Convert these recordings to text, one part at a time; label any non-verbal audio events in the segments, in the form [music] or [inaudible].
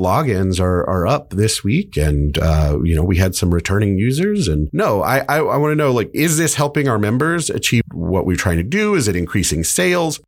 logins are, are up this week and uh, you know we had some returning users and no i i, I want to know like is this helping our members achieve what we're trying to do? Is it increasing sales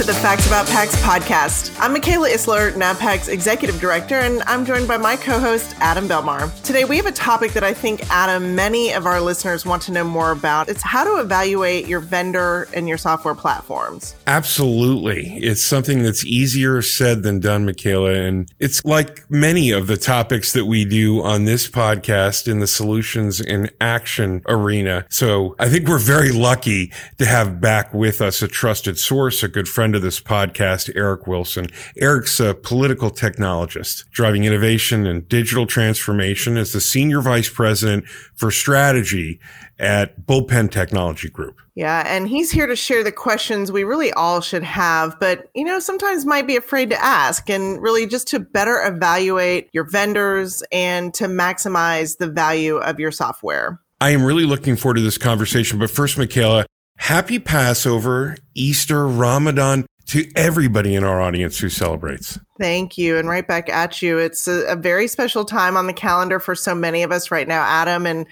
to the Facts About PACs podcast. I'm Micaela Isler, NABPAC's executive director, and I'm joined by my co host, Adam Belmar. Today, we have a topic that I think, Adam, many of our listeners want to know more about. It's how to evaluate your vendor and your software platforms. Absolutely. It's something that's easier said than done, Micaela. And it's like many of the topics that we do on this podcast in the solutions in action arena. So I think we're very lucky to have back with us a trusted source a good friend of this podcast, Eric Wilson. Eric's a political technologist driving innovation and digital transformation as the senior vice president for strategy at Bullpen Technology Group. Yeah, and he's here to share the questions we really all should have, but you know, sometimes might be afraid to ask and really just to better evaluate your vendors and to maximize the value of your software. I am really looking forward to this conversation. But first, Micaela, Happy Passover, Easter, Ramadan to everybody in our audience who celebrates. Thank you. And right back at you. It's a, a, very special time on the calendar for so many of us right now, Adam. And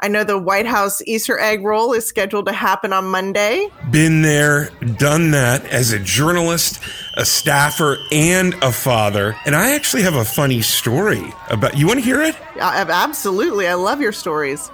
I know the White House Easter egg roll is scheduled to happen on Monday. Been there, done that as a journalist, a staffer, and a father. And I actually have a funny story about you want to hear it? Uh, absolutely. I love your stories.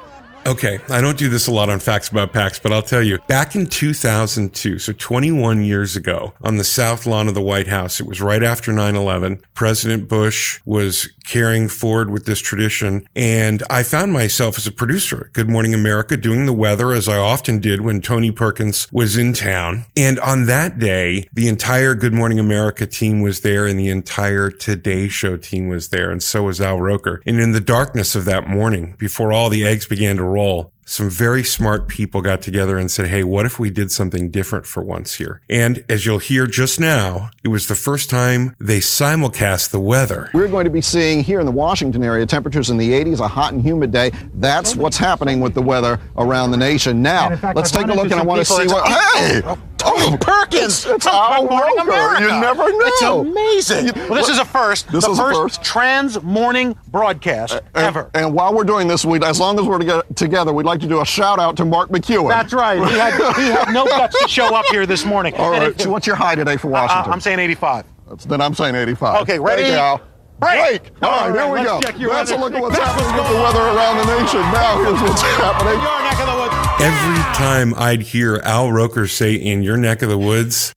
Okay, I don't do this a lot on Facts About PACs, but I'll tell you, back in 2002, so 21 years ago, on the South Lawn of the White House, it was right after 9-11, President Bush was carrying forward with this tradition, and I found myself as a producer at Good Morning America doing the weather, as I often did when Tony Perkins was in town. And on that day, the entire Good Morning America team was there, and the entire Today Show team was there, and so was Al Roker. And in the darkness of that morning, before all the eggs began to roll, some very smart people got together and said, Hey, what if we did something different for once here? And as you'll hear just now, it was the first time they simulcast the weather. We're going to be seeing here in the Washington area temperatures in the 80s, a hot and humid day. That's what's happening with the weather around the nation. Now, fact, let's take a look and I want to see what. Hey! Tony Perkins it's Al Roker. America. You never know. It's amazing. well, this is a first. This the is first, a first trans morning broadcast and, ever. And while we're doing this, we as long as we're together, we'd like to do a shout out to Mark McEwen. That's right. He had, he had no [laughs] guts to show up here this morning. All right. It, so what's your high today for Washington? Uh, I'm saying 85. That's, then I'm saying 85. Okay, ready? You, Break. Break. All, All right, here we go. That's a look at what's happening with the weather around the nation. Now here's what's [laughs] happening. Your neck of the woods. Every time I'd hear Al Roker say "in your neck of the woods,"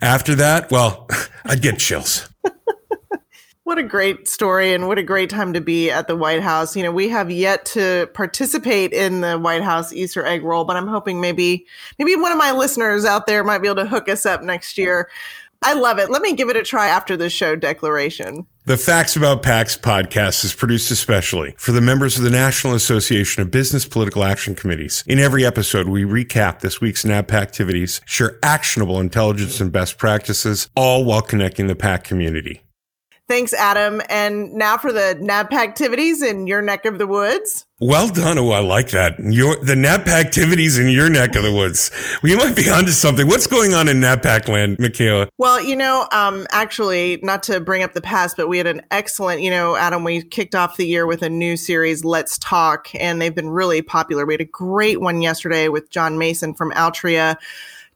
after that, well, [laughs] I'd get chills. [laughs] What a great story and what a great time to be at the White House. You know, we have yet to participate in the White House Easter egg roll, but I'm hoping maybe maybe one of my listeners out there might be able to hook us up next year. I love it. Let me give it a try after the show declaration. The Facts About PACs podcast is produced especially for the members of the National Association of Business Political Action Committees. In every episode, we recap this week's NAB activities, share actionable intelligence and best practices, all while connecting the PAC community. Thanks, Adam. And now for the NAB activities in your neck of the woods. Well done. Oh, I like that. Your the NAB activities in your neck of the woods. We might be onto something. What's going on in NABPAC land, Micaela? Well, you know, um, actually, not to bring up the past, but we had an excellent, you know, Adam, we kicked off the year with a new series, Let's Talk, and they've been really popular. We had a great one yesterday with John Mason from Altria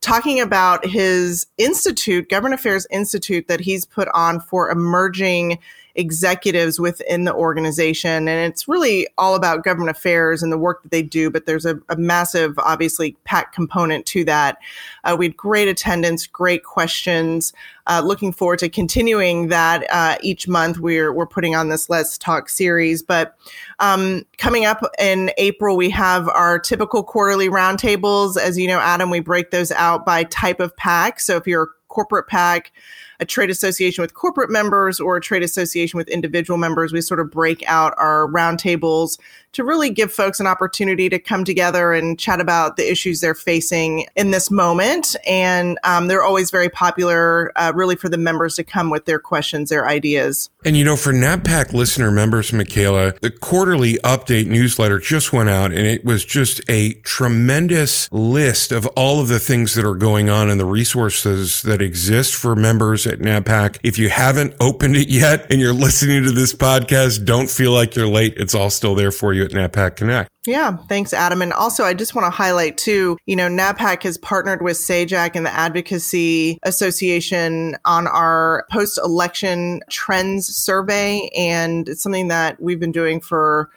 talking about his institute, Government Affairs Institute, that he's put on for emerging executives within the organization. And it's really all about government affairs and the work that they do, but there's a, a massive, obviously, PAC component to that. Uh, we had great attendance, great questions. Uh, looking forward to continuing that uh, each month. We're, we're putting on this Let's Talk series. But um, coming up in April, we have our typical quarterly roundtables. As you know, Adam, we break those out by type of PAC. So if you're a corporate PAC, a trade association with corporate members or a trade association with individual members. We sort of break out our roundtables to really give folks an opportunity to come together and chat about the issues they're facing in this moment. And um, they're always very popular, uh, really, for the members to come with their questions, their ideas. And you know, for NABPAC listener members, Micaela, the quarterly update newsletter just went out and it was just a tremendous list of all of the things that are going on and the resources that exist for members at NABPAC. If you haven't opened it yet and you're listening to this podcast, don't feel like you're late. It's all still there for you at NABPAC Connect. Yeah, thanks, Adam. And also, I just want to highlight too, you know, NABPAC has partnered with SAJAC and the Advocacy Association on our post election trends survey. And it's something that we've been doing for,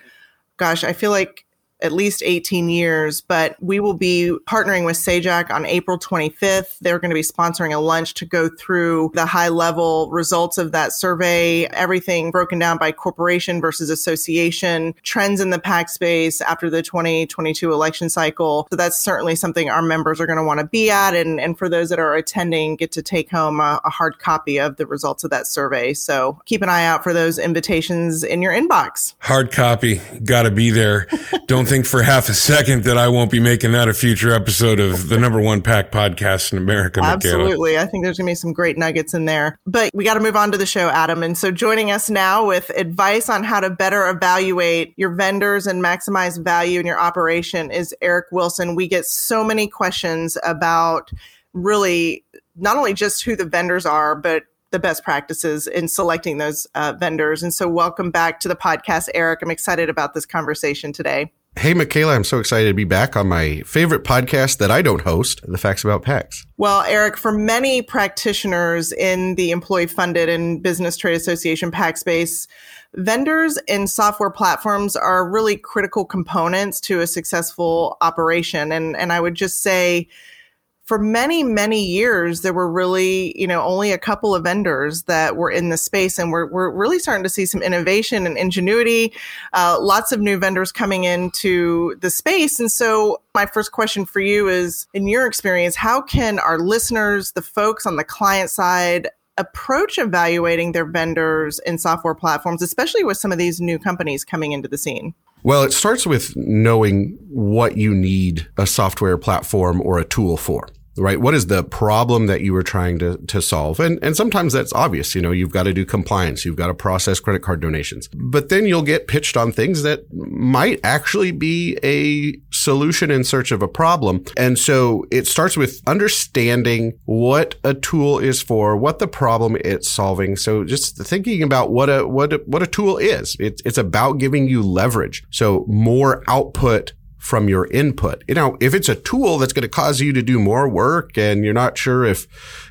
gosh, I feel like at least 18 years, but we will be partnering with SAJAC on April 25th. They're going to be sponsoring a lunch to go through the high level results of that survey, everything broken down by corporation versus association, trends in the PAC space after the 2022 election cycle. So that's certainly something our members are going to want to be at. And, and for those that are attending, get to take home a, a hard copy of the results of that survey. So keep an eye out for those invitations in your inbox. Hard copy. Got to be there. Don't think for half a second that I won't be making that a future episode of the number one PAC podcast in America. Absolutely. I think there's going to be some great nuggets in there. But we got to move on to the show, Adam. And so joining us now with advice on how to better evaluate your vendors and maximize value in your operation is Eric Wilson. We get so many questions about really not only just who the vendors are, but the best practices in selecting those uh, vendors. And so, welcome back to the podcast, Eric. I'm excited about this conversation today. Hey, Micaela, I'm so excited to be back on my favorite podcast that I don't host, The Facts About PACs. Well, Eric, for many practitioners in the employee funded and business trade association PAC space, vendors and software platforms are really critical components to a successful operation. And, and I would just say, for many, many years, there were really, you know, only a couple of vendors that were in the space. And we're, we're really starting to see some innovation and ingenuity, uh, lots of new vendors coming into the space. And so my first question for you is, in your experience, how can our listeners, the folks on the client side, approach evaluating their vendors and software platforms, especially with some of these new companies coming into the scene? Well, it starts with knowing what you need a software platform or a tool for right? What is the problem that you were trying to, to solve? And, and sometimes that's obvious. You know, you've got to do compliance. You've got to process credit card donations, but then you'll get pitched on things that might actually be a solution in search of a problem. And so it starts with understanding what a tool is for, what the problem it's solving. So just thinking about what a, what a, what a tool is. It's, it's about giving you leverage. So more output from your input. You know, if it's a tool that's going to cause you to do more work and you're not sure if,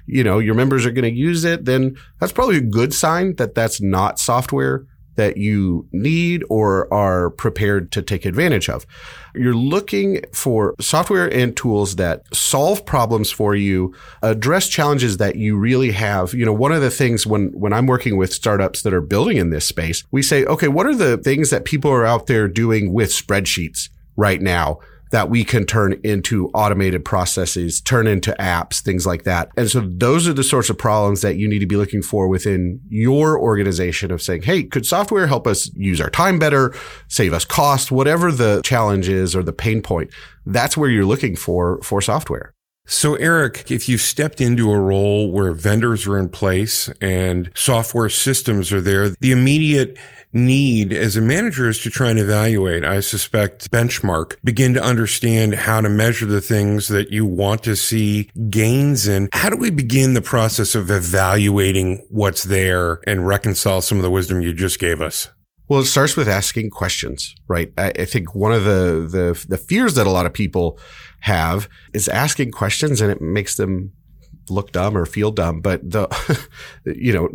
you know, your members are going to use it, then that's probably a good sign that that's not software that you need or are prepared to take advantage of. You're looking for software and tools that solve problems for you, address challenges that you really have. You know, one of the things when, when I'm working with startups that are building in this space, we say, okay, what are the things that people are out there doing with spreadsheets? Right now that we can turn into automated processes, turn into apps, things like that. And so those are the sorts of problems that you need to be looking for within your organization of saying, Hey, could software help us use our time better, save us cost, whatever the challenge is or the pain point? That's where you're looking for, for software. So, Eric, if you've stepped into a role where vendors are in place and software systems are there, the immediate need as a manager is to try and evaluate, I suspect, benchmark, begin to understand how to measure the things that you want to see gains in. How do we begin the process of evaluating what's there and reconcile some of the wisdom you just gave us? Well, it starts with asking questions, right? I, I, think one of the, the the fears that a lot of people have is asking questions, and it makes them look dumb or feel dumb, but the, [laughs] you know,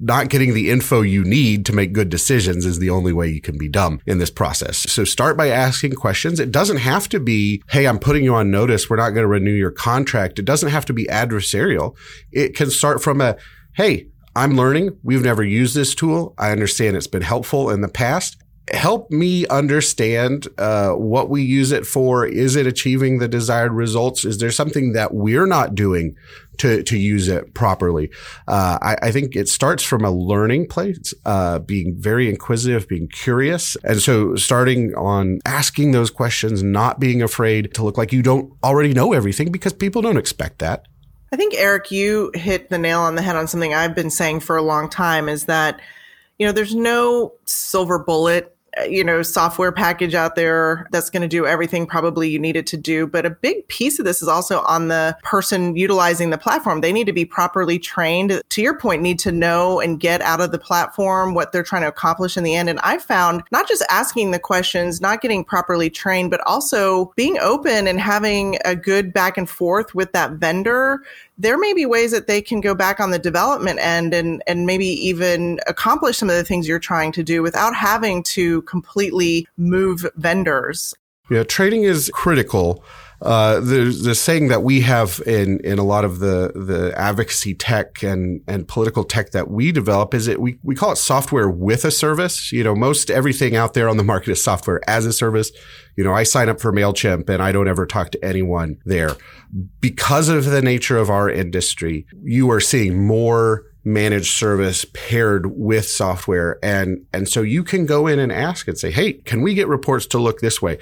not getting the info you need to make good decisions is the only way you can be dumb in this process. So start by asking questions. It doesn't have to be, Hey, I'm putting you on notice. We're not going to renew your contract. It doesn't have to be adversarial. It can start from a, Hey, I'm learning. We've never used this tool. I understand it's been helpful in the past help me understand uh, what we use it for. Is it achieving the desired results? Is there something that we're not doing to, to use it properly? Uh, I, I, think it starts from a learning place, uh, being very inquisitive, being curious. And so starting on asking those questions, not being afraid to look like you don't already know everything because people don't expect that. I think, Eric, you hit the nail on the head on something I've been saying for a long time is that, you know, there's no silver bullet Uh, you know software package out there that's going to do everything probably you need it to do. But a big piece of this is also on the person utilizing the platform. They need to be properly trained. To your point need to know and get out of the platform what they're trying to accomplish in the end. And i found not just asking the questions not getting properly trained but also being open and having a good back and forth with that vendor there may be ways that they can go back on the development end and, and maybe even accomplish some of the things you're trying to do without having to completely move vendors. Yeah, trading is critical. Uh, there's the saying that we have in, in a lot of the, the advocacy tech and, and political tech that we develop is it, we, we call it software with a service. You know, most everything out there on the market is software as a service. You know, I sign up for MailChimp and I don't ever talk to anyone there. Because of the nature of our industry, you are seeing more managed service paired with software. And, and so you can go in and ask and say, Hey, can we get reports to look this way?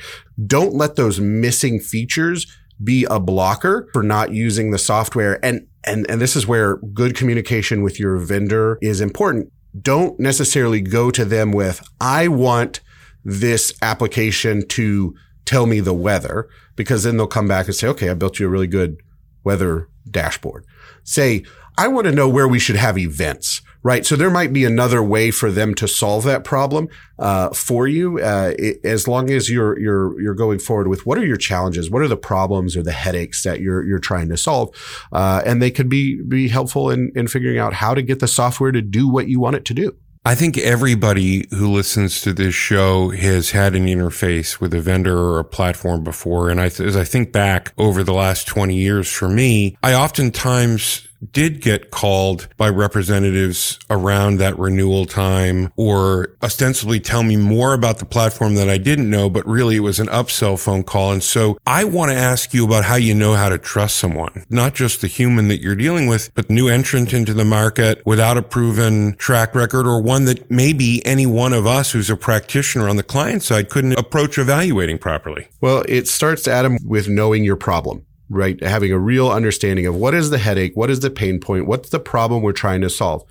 Don't let those missing features be a blocker for not using the software. And, and, and this is where good communication with your vendor is important. Don't necessarily go to them with, I want this application to tell me the weather because then they'll come back and say, okay, I built you a really good weather dashboard. Say, I want to know where we should have events, right? So there might be another way for them to solve that problem uh, for you, uh, it, as long as you're you're you're going forward with what are your challenges, what are the problems or the headaches that you're you're trying to solve, uh, and they could be be helpful in in figuring out how to get the software to do what you want it to do. I think everybody who listens to this show has had an interface with a vendor or a platform before. And I, as I think back over the last 20 years for me, I oftentimes did get called by representatives around that renewal time or ostensibly tell me more about the platform that I didn't know, but really it was an upsell phone call. And so I want to ask you about how you know how to trust someone, not just the human that you're dealing with, but new entrant into the market without a proven track record or one that maybe any one of us who's a practitioner on the client side couldn't approach evaluating properly. Well, it starts, Adam, with knowing your problem right? Having a real understanding of what is the headache, what is the pain point, what's the problem we're trying to solve.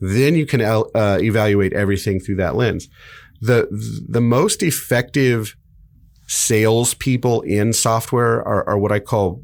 Then you can uh, evaluate everything through that lens. The the most effective salespeople in software are, are what I call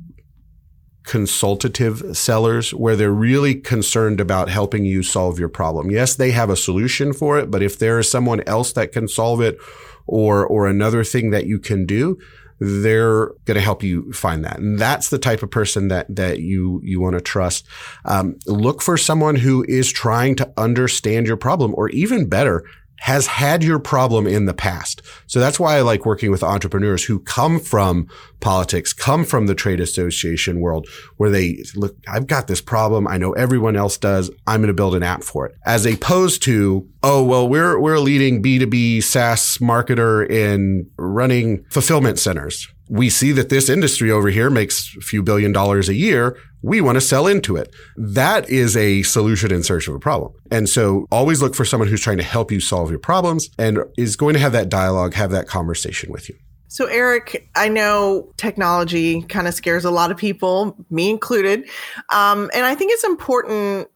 consultative sellers, where they're really concerned about helping you solve your problem. Yes, they have a solution for it, but if there is someone else that can solve it, or or another thing that you can do, they're going to help you find that. And that's the type of person that, that you, you want to trust. Um, look for someone who is trying to understand your problem or even better, has had your problem in the past. So that's why I like working with entrepreneurs who come from politics, come from the trade association world where they look, I've got this problem. I know everyone else does. I'm going to build an app for it. As opposed to, oh, well, we're, we're a leading B2B SaaS marketer in running fulfillment centers we see that this industry over here makes a few billion dollars a year. We want to sell into it. That is a solution in search of a problem. And so always look for someone who's trying to help you solve your problems and is going to have that dialogue, have that conversation with you. So, Eric, I know technology kind of scares a lot of people, me included. Um, and I think it's important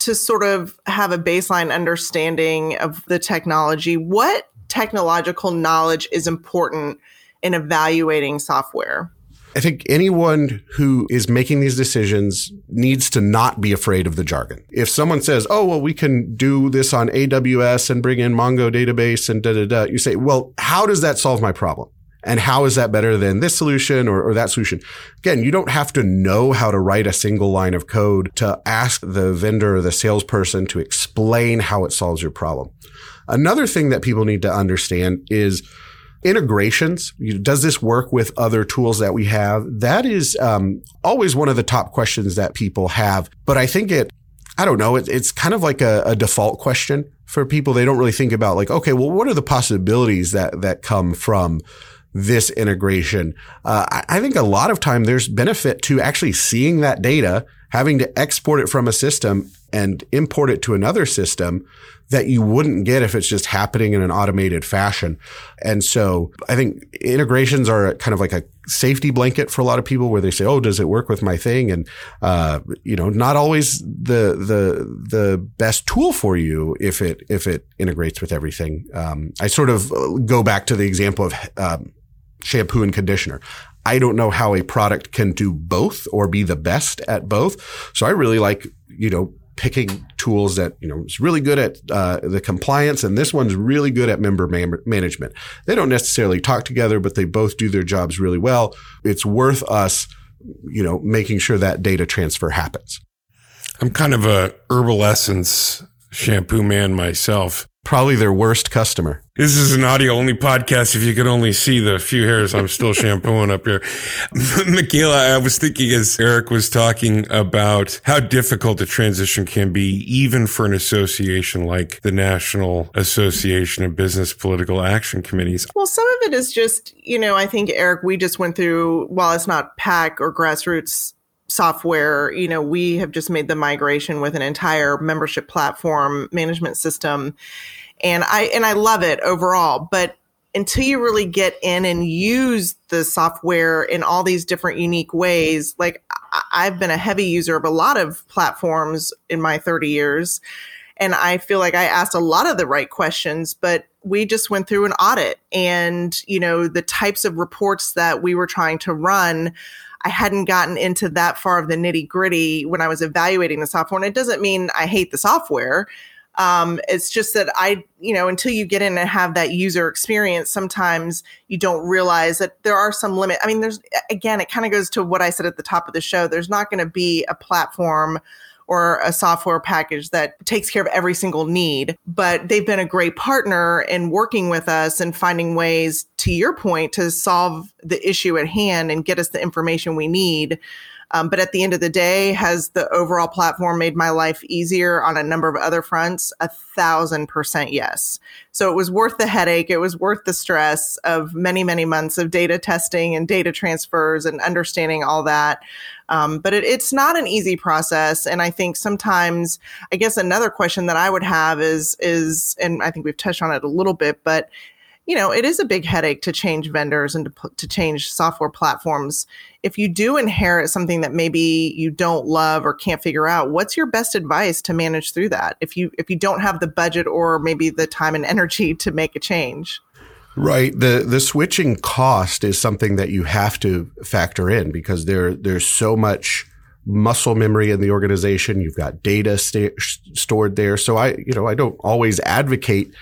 to sort of have a baseline understanding of the technology. What technological knowledge is important in evaluating software? I think anyone who is making these decisions needs to not be afraid of the jargon. If someone says, oh, well, we can do this on AWS and bring in Mongo database and da da da, you say, well, how does that solve my problem? And how is that better than this solution or, or, that solution? Again, you don't have to know how to write a single line of code to ask the vendor or the salesperson to explain how it solves your problem. Another thing that people need to understand is integrations does this work with other tools that we have that is um, always one of the top questions that people have but i think it I don't know. It, it's kind of like a, a, default question for people. They don't really think about like, okay, well, what are the possibilities that that come from this integration? Uh, I, think a lot of time there's benefit to actually seeing that data, having to export it from a system and import it to another system that you wouldn't get if it's just happening in an automated fashion. And so I think integrations are kind of like a safety blanket for a lot of people where they say, Oh, does it work with my thing? And, uh, you know, not always the, the, the best tool for you if it, if it integrates with everything. Um, I sort of go back to the example of, um, shampoo and conditioner. I don't know how a product can do both or be the best at both. So I really like, you know, picking tools that you know is really good at uh, the compliance, and this one's really good at member man- management. They don't necessarily talk together, but they both do their jobs really well. It's worth us, you know, making sure that data transfer happens. I'm kind of a herbal essence shampoo man myself probably their worst customer. This is an audio only podcast. If you could only see the few hairs I'm still shampooing up here. [laughs] Micaela, I was thinking as Eric was talking about how difficult a transition can be, even for an association like the National Association of Business Political Action Committees. Well, some of it is just, you know, I think, Eric, we just went through, while it's not PAC or grassroots software, you know, we have just made the migration with an entire membership platform management system. And I and I love it overall, but until you really get in and use the software in all these different unique ways, like I've been a heavy user of a lot of platforms in my 30 years. And I feel like I asked a lot of the right questions, but we just went through an audit and, you know, the types of reports that we were trying to run I hadn't gotten into that far of the nitty gritty when I was evaluating the software. And it doesn't mean I hate the software. Um, it's just that I, you know, until you get in and have that user experience, sometimes you don't realize that there are some limit. I mean, there's again, it kind of goes to what I said at the top of the show. There's not going to be a platform or a software package that takes care of every single need. But they've been a great partner in working with us and finding ways, to your point, to solve the issue at hand and get us the information we need. Um, but at the end of the day, has the overall platform made my life easier on a number of other fronts? A thousand percent yes. So it was worth the headache. It was worth the stress of many, many months of data testing and data transfers and understanding all that. Um, but it, it's not an easy process. And I think sometimes, I guess another question that I would have is, is, and I think we've touched on it a little bit, but you know, it is a big headache to change vendors and to, to change software platforms. If you do inherit something that maybe you don't love or can't figure out, what's your best advice to manage through that? If you if you don't have the budget or maybe the time and energy [laughs] to make a change. Right. The the switching cost is something that you have to factor in because there there's so much muscle memory in the organization. You've got data st- stored there. So I, you know, I don't always advocate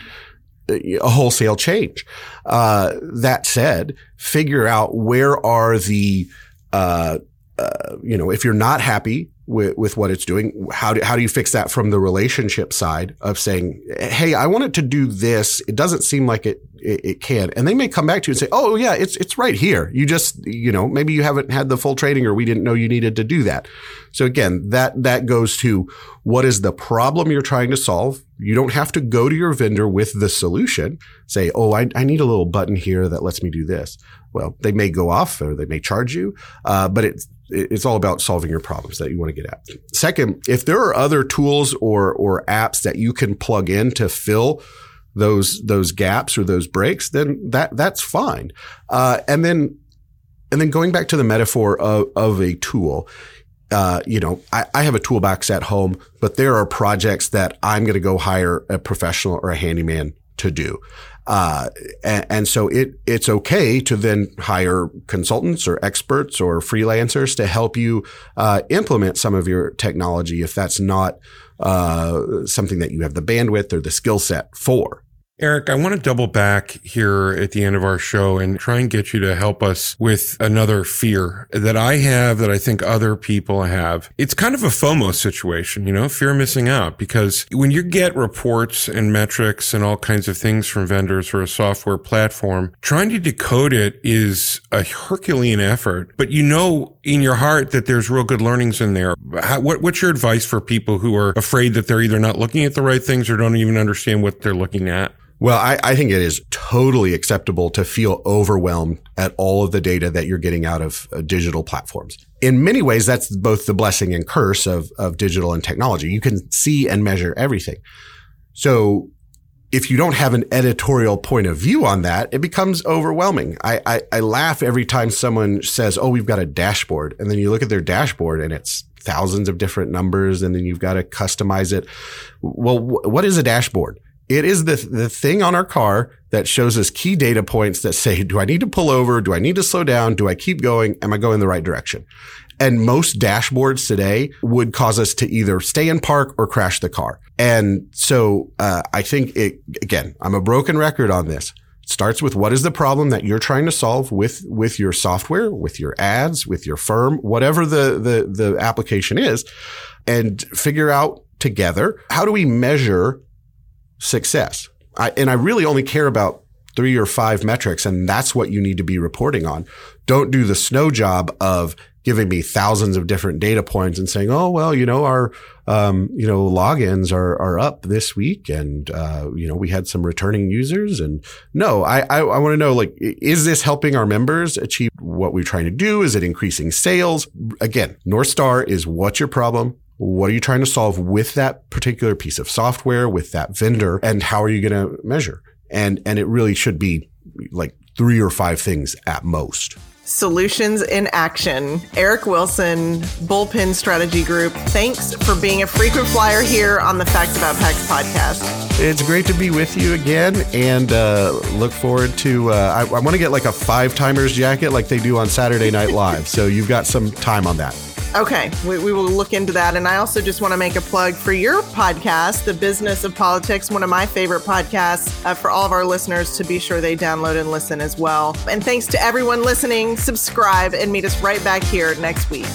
a wholesale change. Uh, that said, figure out where are the, uh, uh, you know, if you're not happy with, with what it's doing, how do, how do you fix that from the relationship side of saying, Hey, I want it to do this. It doesn't seem like it, it, it, can. And they may come back to you and say, Oh yeah, it's, it's right here. You just, you know, maybe you haven't had the full training or we didn't know you needed to do that. So again, that, that goes to what is the problem you're trying to solve? You don't have to go to your vendor with the solution. Say, Oh, I, I need a little button here that lets me do this. Well, they may go off or they may charge you. Uh, but it's, it's all about solving your problems that you want to get at. Second, if there are other tools or or apps that you can plug in to fill those those gaps or those breaks, then that that's fine. Uh, and then and then going back to the metaphor of, of a tool, uh, you know, I, I, have a toolbox at home, but there are projects that I'm going to go hire a professional or a handyman to do. Uh, and, and, so it it's okay to then hire consultants or experts or freelancers to help you uh, implement some of your technology if that's not uh, something that you have the bandwidth or the skill set for. Eric, I want to double back here at the end of our show and try and get you to help us with another fear that I have that I think other people have. It's kind of a FOMO situation, you know, fear of missing out because when you get reports and metrics and all kinds of things from vendors or a software platform, trying to decode it is a Herculean effort, but you know in your heart that there's real good learnings in there. How, what, what's your advice for people who are afraid that they're either not looking at the right things or don't even understand what they're looking at? Well, I, I, think it is totally acceptable to feel overwhelmed at all of the data that you're getting out of uh, digital platforms. In many ways, that's both the blessing and curse of, of digital and technology. You can see and measure everything. So if you don't have an editorial point of view on that, it becomes overwhelming. I, I, I laugh every time someone says, Oh, we've got a dashboard. And then you look at their dashboard and it's thousands of different numbers and then you've got to customize it. Well, what is a dashboard? It is the, the thing on our car that shows us key data points that say, do I need to pull over? Do I need to slow down? Do I keep going? Am I going the right direction? And most dashboards today would cause us to either stay in park or crash the car. And so, uh, I think it, again, I'm a broken record on this. It starts with what is the problem that you're trying to solve with, with your software, with your ads, with your firm, whatever the, the, the application is and figure out together how do we measure success. I, and I really only care about three or five metrics, and that's what you need to be reporting on. Don't do the snow job of giving me thousands of different data points and saying, "Oh, well, you know, our um, you know logins are are up this week, and uh, you know we had some returning users." And no, I I, I want to know like, is this helping our members achieve what we're trying to do? Is it increasing sales? Again, North Star is what's your problem? What are you trying to solve with that particular piece of software, with that vendor, and how are you going to measure? And and it really should be like three or five things at most. Solutions in Action. Eric Wilson, Bullpen Strategy Group, thanks for being a frequent flyer here on the Facts About PACs podcast. It's great to be with you again and uh, look forward to. Uh, I, I want to get like a five timers jacket like they do on Saturday Night Live. so you've got some time on that. Okay, we, we, will look into that. And I also just want to make a plug for your podcast, The Business of Politics, one of my favorite podcasts, uh, for all of our listeners to be sure they download and listen as well. And thanks to everyone listening. Subscribe and meet us right back here next week.